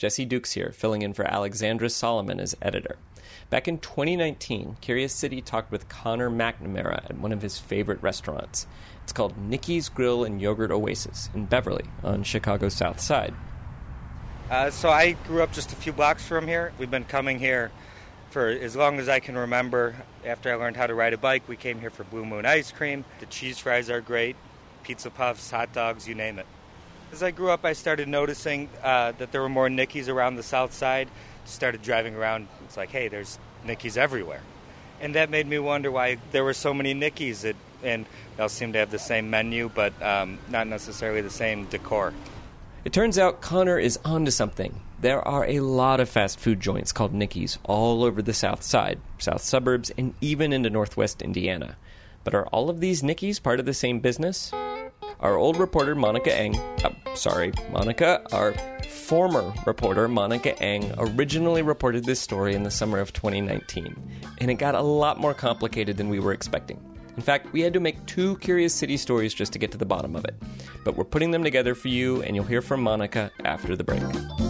Jesse Dukes here, filling in for Alexandra Solomon as editor. Back in 2019, Curious City talked with Connor McNamara at one of his favorite restaurants. It's called Nicky's Grill and Yogurt Oasis in Beverly on Chicago's South Side. Uh, so I grew up just a few blocks from here. We've been coming here for as long as I can remember. After I learned how to ride a bike, we came here for Blue Moon ice cream. The cheese fries are great, pizza puffs, hot dogs, you name it. As I grew up, I started noticing uh, that there were more Nickies around the south side. Started driving around. It's like, hey, there's Nickies everywhere. And that made me wonder why there were so many Nickies. It, and they all seem to have the same menu, but um, not necessarily the same decor. It turns out Connor is onto something. There are a lot of fast food joints called Nickies all over the south side, south suburbs, and even into northwest Indiana. But are all of these Nickies part of the same business? Our old reporter Monica Eng, uh, sorry, Monica, our former reporter Monica Eng originally reported this story in the summer of 2019, and it got a lot more complicated than we were expecting. In fact, we had to make two Curious City stories just to get to the bottom of it. But we're putting them together for you, and you'll hear from Monica after the break.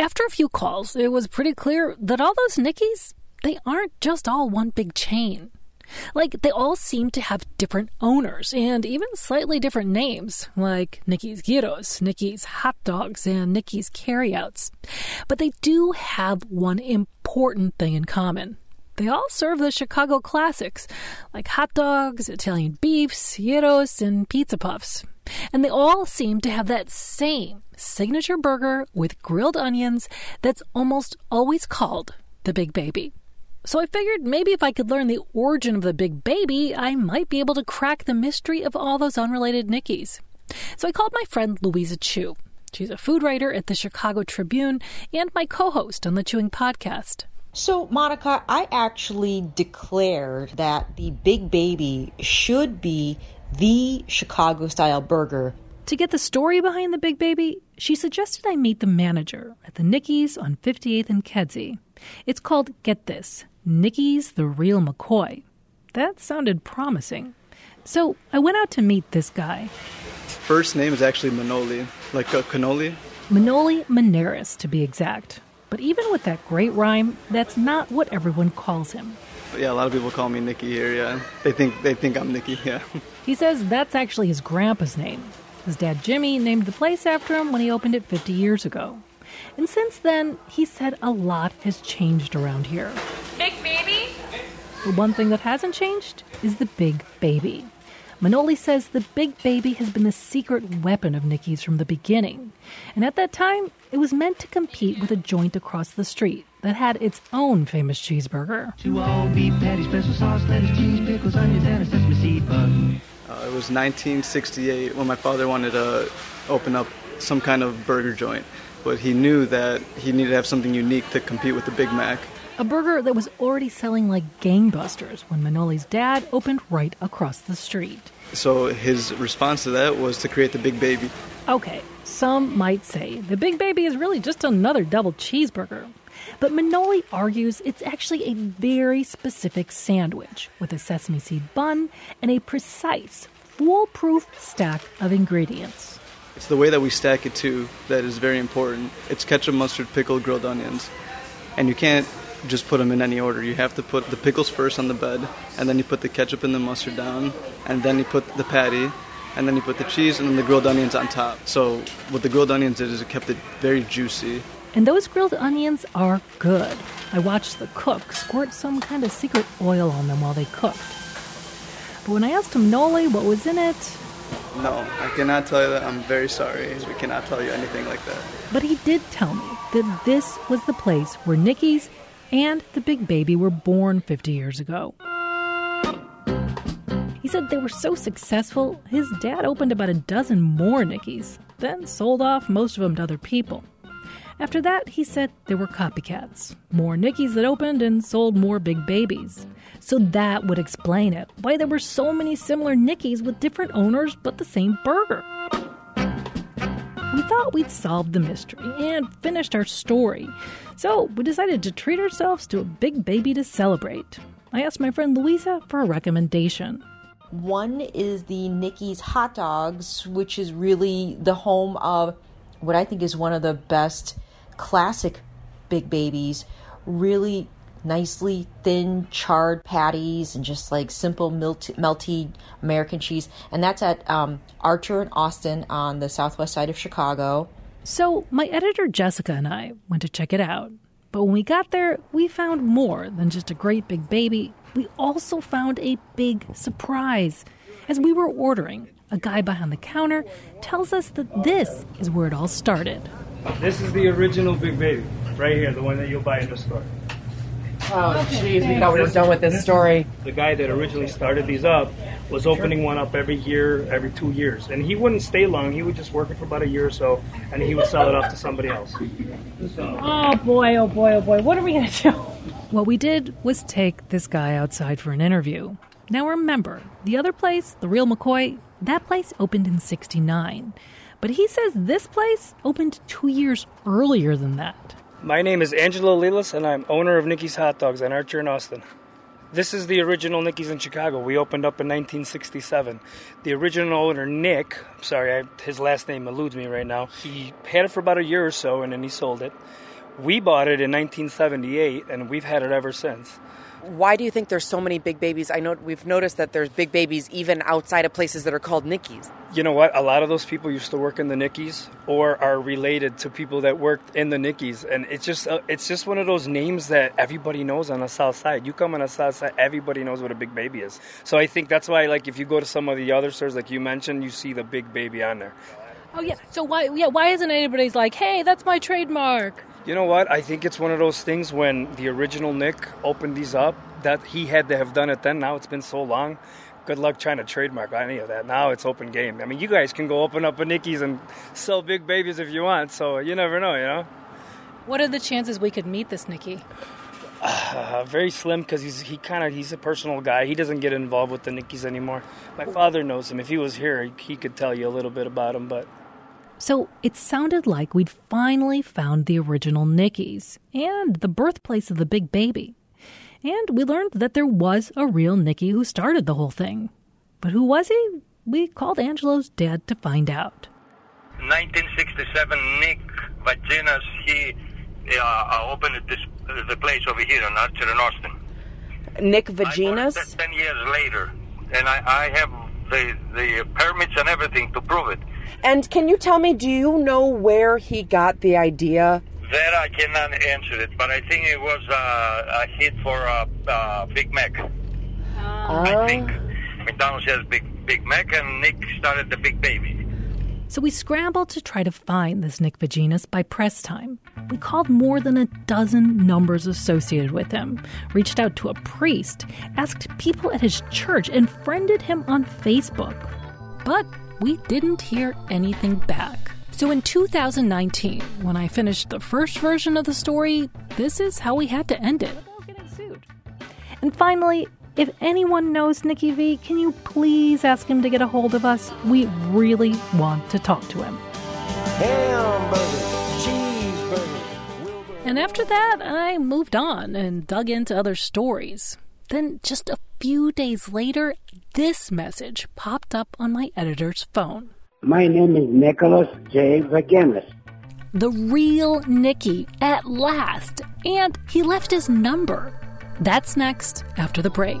After a few calls, it was pretty clear that all those Nickies, they aren't just all one big chain. Like, they all seem to have different owners and even slightly different names, like Nicki's Gyros, Nicki's Hot Dogs, and Nicki's Carryouts. But they do have one important thing in common. They all serve the Chicago classics, like hot dogs, Italian beefs, gyros, and pizza puffs. And they all seem to have that same signature burger with grilled onions that's almost always called the Big Baby. So I figured maybe if I could learn the origin of the Big Baby, I might be able to crack the mystery of all those unrelated Nickies. So I called my friend Louisa Chu. She's a food writer at the Chicago Tribune and my co host on the Chewing Podcast. So, Monica, I actually declared that the Big Baby should be the Chicago style burger. To get the story behind the Big Baby, she suggested I meet the manager at the Nickies on 58th and Kedzie. It's called Get This Nickies the Real McCoy. That sounded promising. So I went out to meet this guy. First name is actually Manoli, like a cannoli. Manoli Maneris, to be exact. But even with that great rhyme, that's not what everyone calls him. Yeah, a lot of people call me Nicky here. Yeah, they think they think I'm Nicky. Yeah. He says that's actually his grandpa's name. His dad Jimmy named the place after him when he opened it 50 years ago. And since then, he said a lot has changed around here. Big baby? The one thing that hasn't changed is the big baby. Manoli says the big baby has been the secret weapon of Nicki's from the beginning. And at that time, it was meant to compete with a joint across the street that had its own famous cheeseburger. Two all beef patty, special sauce, lettuce, cheese, pickles, onions, and a sesame seed bun. Uh, it was 1968 when my father wanted to open up some kind of burger joint, but he knew that he needed to have something unique to compete with the Big Mac. A burger that was already selling like gangbusters when Manoli's dad opened right across the street. So his response to that was to create the Big Baby. Okay, some might say the Big Baby is really just another double cheeseburger. But Manoli argues it's actually a very specific sandwich with a sesame seed bun and a precise, foolproof stack of ingredients. It's the way that we stack it too that is very important. It's ketchup, mustard, pickle, grilled onions. And you can't just put them in any order. You have to put the pickles first on the bed, and then you put the ketchup and the mustard down, and then you put the patty, and then you put the cheese and then the grilled onions on top. So what the grilled onions did is it kept it very juicy. And those grilled onions are good. I watched the cook squirt some kind of secret oil on them while they cooked. But when I asked him Noli what was in it, No, I cannot tell you that. I'm very sorry. We cannot tell you anything like that. but he did tell me that this was the place where Nicky's and the big baby were born 50 years ago. He said they were so successful, his dad opened about a dozen more Nickies, then sold off most of them to other people. After that, he said there were copycats. More Nickies that opened and sold more big babies. So that would explain it why there were so many similar Nickies with different owners but the same burger. We thought we'd solved the mystery and finished our story, so we decided to treat ourselves to a big baby to celebrate. I asked my friend Louisa for a recommendation. One is the Nicky's Hot Dogs, which is really the home of what I think is one of the best classic Big Babies. Really nicely thin charred patties and just like simple melty, melty American cheese. And that's at um, Archer and Austin on the southwest side of Chicago. So my editor Jessica and I went to check it out. But when we got there, we found more than just a great big baby. We also found a big surprise. As we were ordering, a guy behind the counter tells us that this is where it all started. This is the original Big Baby, right here, the one that you'll buy in the store. Oh, jeez, we thought we were done with this story. The guy that originally started these up was opening one up every year, every two years. And he wouldn't stay long. He would just work it for about a year or so, and he would sell it off to somebody else. Oh boy, oh boy, oh boy. What are we going to do? What we did was take this guy outside for an interview. Now remember, the other place, the real McCoy, that place opened in 69. But he says this place opened two years earlier than that. My name is Angelo Lilas, and I'm owner of Nicky's Hot Dogs on Archer in Austin. This is the original Nicky's in Chicago. We opened up in 1967. The original owner, Nick, I'm sorry, I, his last name eludes me right now. He had it for about a year or so, and then he sold it. We bought it in 1978, and we've had it ever since. Why do you think there's so many big babies? I know we've noticed that there's big babies even outside of places that are called Nickies. You know what? A lot of those people used to work in the Nickies or are related to people that worked in the Nickies, and it's just uh, it's just one of those names that everybody knows on the South Side. You come on the South Side, everybody knows what a big baby is. So I think that's why, like, if you go to some of the other stores, like you mentioned, you see the big baby on there. Oh yeah. So why yeah, why isn't anybody's like, "Hey, that's my trademark." You know what? I think it's one of those things when the original Nick opened these up that he had to have done it then. Now it's been so long. Good luck trying to trademark any of that. Now it's open game. I mean, you guys can go open up a Nicky's and sell big babies if you want. So you never know, you know. What are the chances we could meet this Nicky? Uh, very slim because he's he kind of he's a personal guy. He doesn't get involved with the Nickies anymore. My father knows him. If he was here, he, he could tell you a little bit about him. But So it sounded like we'd finally found the original Nicky's and the birthplace of the big baby. And we learned that there was a real Nicky who started the whole thing. But who was he? We called Angelo's dad to find out. 1967, Nick Vagenis, he uh, uh, opened this uh, the place over here in Archer and Austin. Nick I bought it Vagenis? ten years later, and I, I have the the permits and everything to prove it. And can you tell me, do you know where he got the idea? That I cannot answer it, but I think it was uh, a hit for uh, uh, Big Mac. I think McDonald's has Big Big Mac, and Nick started the Big Baby. So we scrambled to try to find this Nick Vagenis by press time. We called more than a dozen numbers associated with him, reached out to a priest, asked people at his church, and friended him on Facebook. But we didn't hear anything back. So in 2019, when I finished the first version of the story, this is how we had to end it. And finally, if anyone knows Nikki V, can you please ask him to get a hold of us? We really want to talk to him. And after that, I moved on and dug into other stories. Then, just a few days later, this message popped up on my editor's phone. My name is Nicholas J. Vagenis. The real Nicky at last. And he left his number. That's next after the break.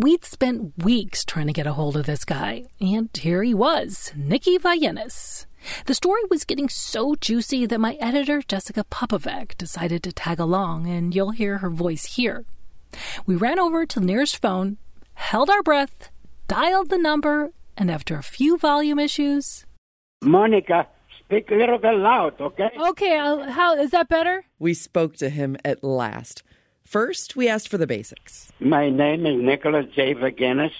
We'd spent weeks trying to get a hold of this guy, and here he was, Nikki Vagenis. The story was getting so juicy that my editor, Jessica Pupovac, decided to tag along, and you'll hear her voice here. We ran over to the nearest phone, held our breath, dialed the number, and after a few volume issues. Monica, speak a little bit loud, okay? Okay, uh, how is that better? We spoke to him at last. First, we asked for the basics. My name is Nicholas J. Vagenis.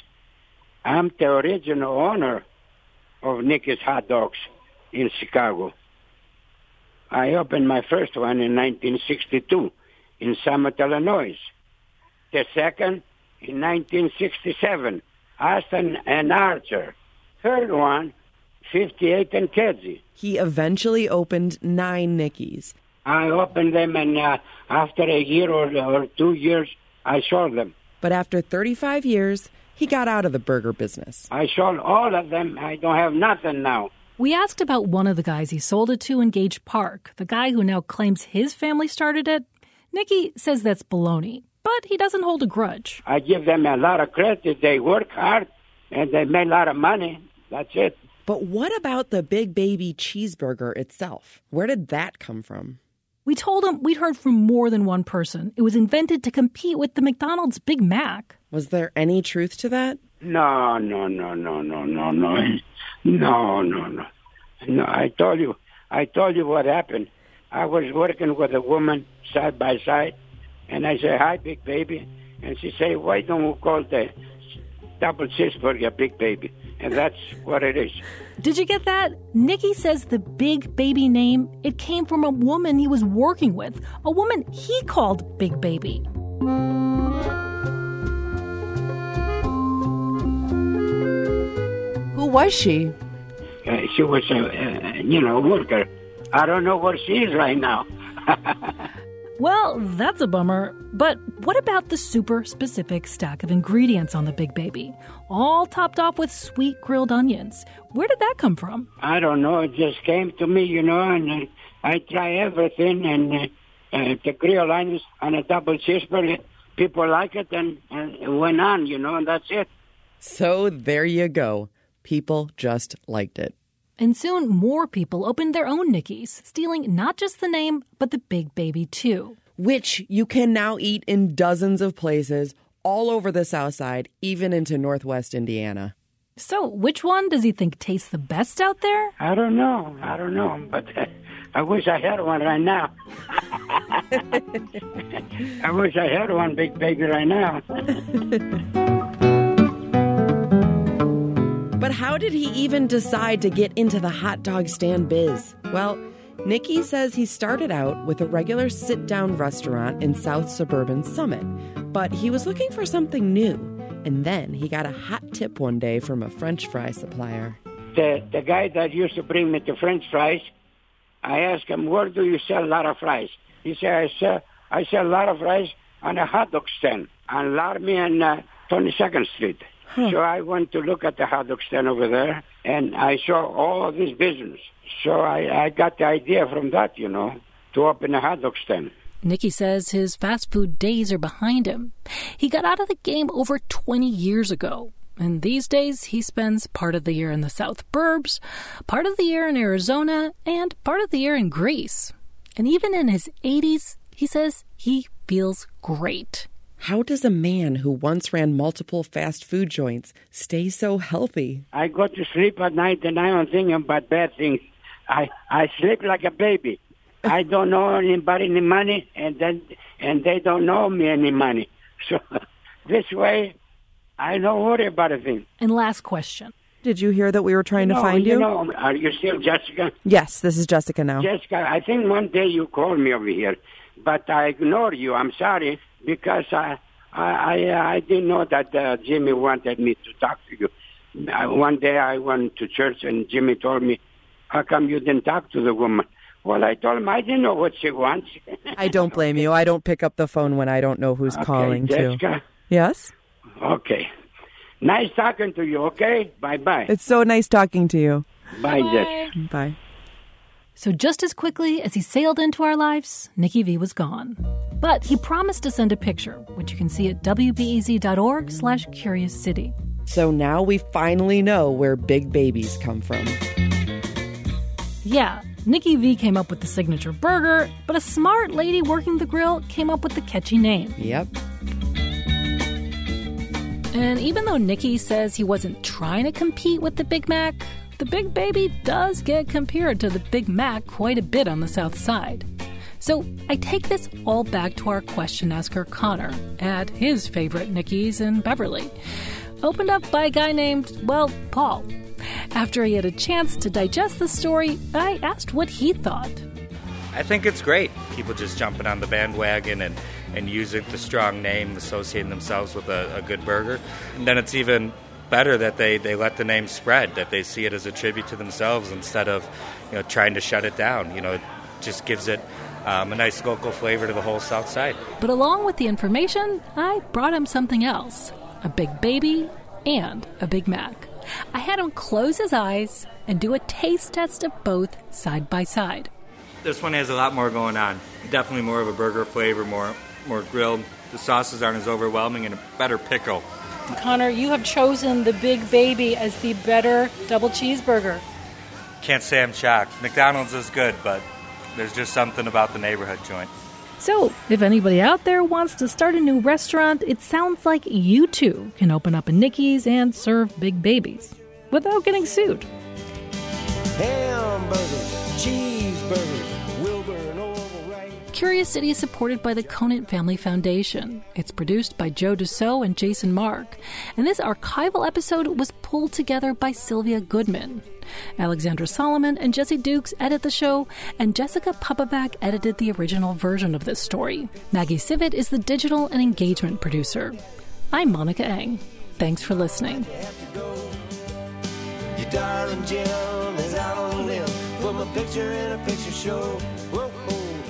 I'm the original owner of Nicky's Hot Dogs in Chicago. I opened my first one in 1962 in Summit, Illinois. The second in 1967, Austin and Archer. Third one, 58 in Kedzie. He eventually opened nine Nickies. I opened them, and uh, after a year or, or two years, I sold them. But after 35 years, he got out of the burger business. I sold all of them. I don't have nothing now. We asked about one of the guys he sold it to in Gage Park, the guy who now claims his family started it. Nicky says that's baloney, but he doesn't hold a grudge. I give them a lot of credit. They work hard and they make a lot of money. That's it. But what about the Big Baby cheeseburger itself? Where did that come from? We told him we'd heard from more than one person. It was invented to compete with the McDonald's Big Mac. Was there any truth to that? No, no, no, no, no, no, no, no, no, no. No, I told you, I told you what happened. I was working with a woman side by side, and I said, "Hi, big baby," and she said, "Why don't we call the double cheeseburger big baby?" And that's what it is. Did you get that? Nikki says the big baby name, it came from a woman he was working with, a woman he called Big Baby. Who was she? Uh, she was a, uh, you know, worker. I don't know where she is right now. Well, that's a bummer. But what about the super specific stack of ingredients on the Big Baby? All topped off with sweet grilled onions. Where did that come from? I don't know. It just came to me, you know, and uh, I try everything, and uh, uh, the grilled onions on a double cheeseburger, people like it, and, and it went on, you know, and that's it. So there you go. People just liked it. And soon more people opened their own Nickies, stealing not just the name, but the Big Baby too. Which you can now eat in dozens of places all over the South Side, even into Northwest Indiana. So, which one does he think tastes the best out there? I don't know. I don't know, but I wish I had one right now. I wish I had one big baby right now. But how did he even decide to get into the hot dog stand biz? Well, Nikki says he started out with a regular sit down restaurant in South Suburban Summit, but he was looking for something new. And then he got a hot tip one day from a French fry supplier. The, the guy that used to bring me the French fries, I asked him, where do you sell a lot of fries? He said, I sell, I sell a lot of fries on a hot dog stand on Laramie and uh, 22nd Street. So I went to look at the dog stand over there, and I saw all of this business. So I, I got the idea from that, you know, to open a dog stand. Nicky says his fast food days are behind him. He got out of the game over 20 years ago. And these days, he spends part of the year in the South Burbs, part of the year in Arizona, and part of the year in Greece. And even in his 80s, he says he feels great. How does a man who once ran multiple fast food joints stay so healthy? I go to sleep at night and I don't think about bad things. I, I sleep like a baby. I don't know anybody any money, and then and they don't know me any money. So this way, I don't worry about a thing. And last question. Did you hear that we were trying to No, find you? know, are you still Jessica? Yes, this is Jessica now. Jessica, I think one day you called me over here, but I ignore you. I'm sorry because I I I, I didn't know that uh, Jimmy wanted me to talk to you. Uh, one day I went to church and Jimmy told me, "How come you didn't talk to the woman?" Well, I told him I didn't know what she wants. I don't blame you. I don't pick up the phone when I don't know who's Okay, calling Jessica. to. Yes? Okay. Nice talking to you, okay? Bye bye. It's so nice talking to you. Bye, Jess. Bye. So just as quickly as he sailed into our lives, Nikki V was gone. But he promised to send a picture, which you can see at wbez.org slash curious city. So now we finally know where big babies come from. Yeah, Nikki V came up with the signature burger, but a smart lady working the grill came up with the catchy name. Yep. And even though Nikki says he wasn't trying to compete with the Big Mac, the Big Baby does get compared to the Big Mac quite a bit on the South Side. So I take this all back to our question asker Connor at his favorite Nicky's in Beverly, opened up by a guy named, well, Paul. After he had a chance to digest the story, I asked what he thought. I think it's great. People just jumping on the bandwagon and, and using the strong name, associating themselves with a, a good burger. And then it's even better that they, they let the name spread, that they see it as a tribute to themselves instead of you know trying to shut it down. You know, it just gives it um, a nice local flavor to the whole South Side. But along with the information, I brought him something else a big baby and a Big Mac. I had him close his eyes and do a taste test of both side by side. This one has a lot more going on. Definitely more of a burger flavor, more more grilled. The sauces aren't as overwhelming and a better pickle. Connor, you have chosen the Big Baby as the better double cheeseburger. Can't say I'm shocked. McDonald's is good, but there's just something about the neighborhood joint. So, if anybody out there wants to start a new restaurant, it sounds like you too can open up a Nicky's and serve big babies without getting sued. Hamburgers, cheeseburgers, Curious City is supported by the Conant Family Foundation. It's produced by Joe Dussault and Jason Mark. And this archival episode was pulled together by Sylvia Goodman. Alexandra Solomon and Jesse Dukes edit the show, and Jessica Pupovac edited the original version of this story. Maggie Sivit is the digital and engagement producer. I'm Monica Eng. Thanks for listening. Your darling is out on a limb. Put my picture in a picture show. Whoa,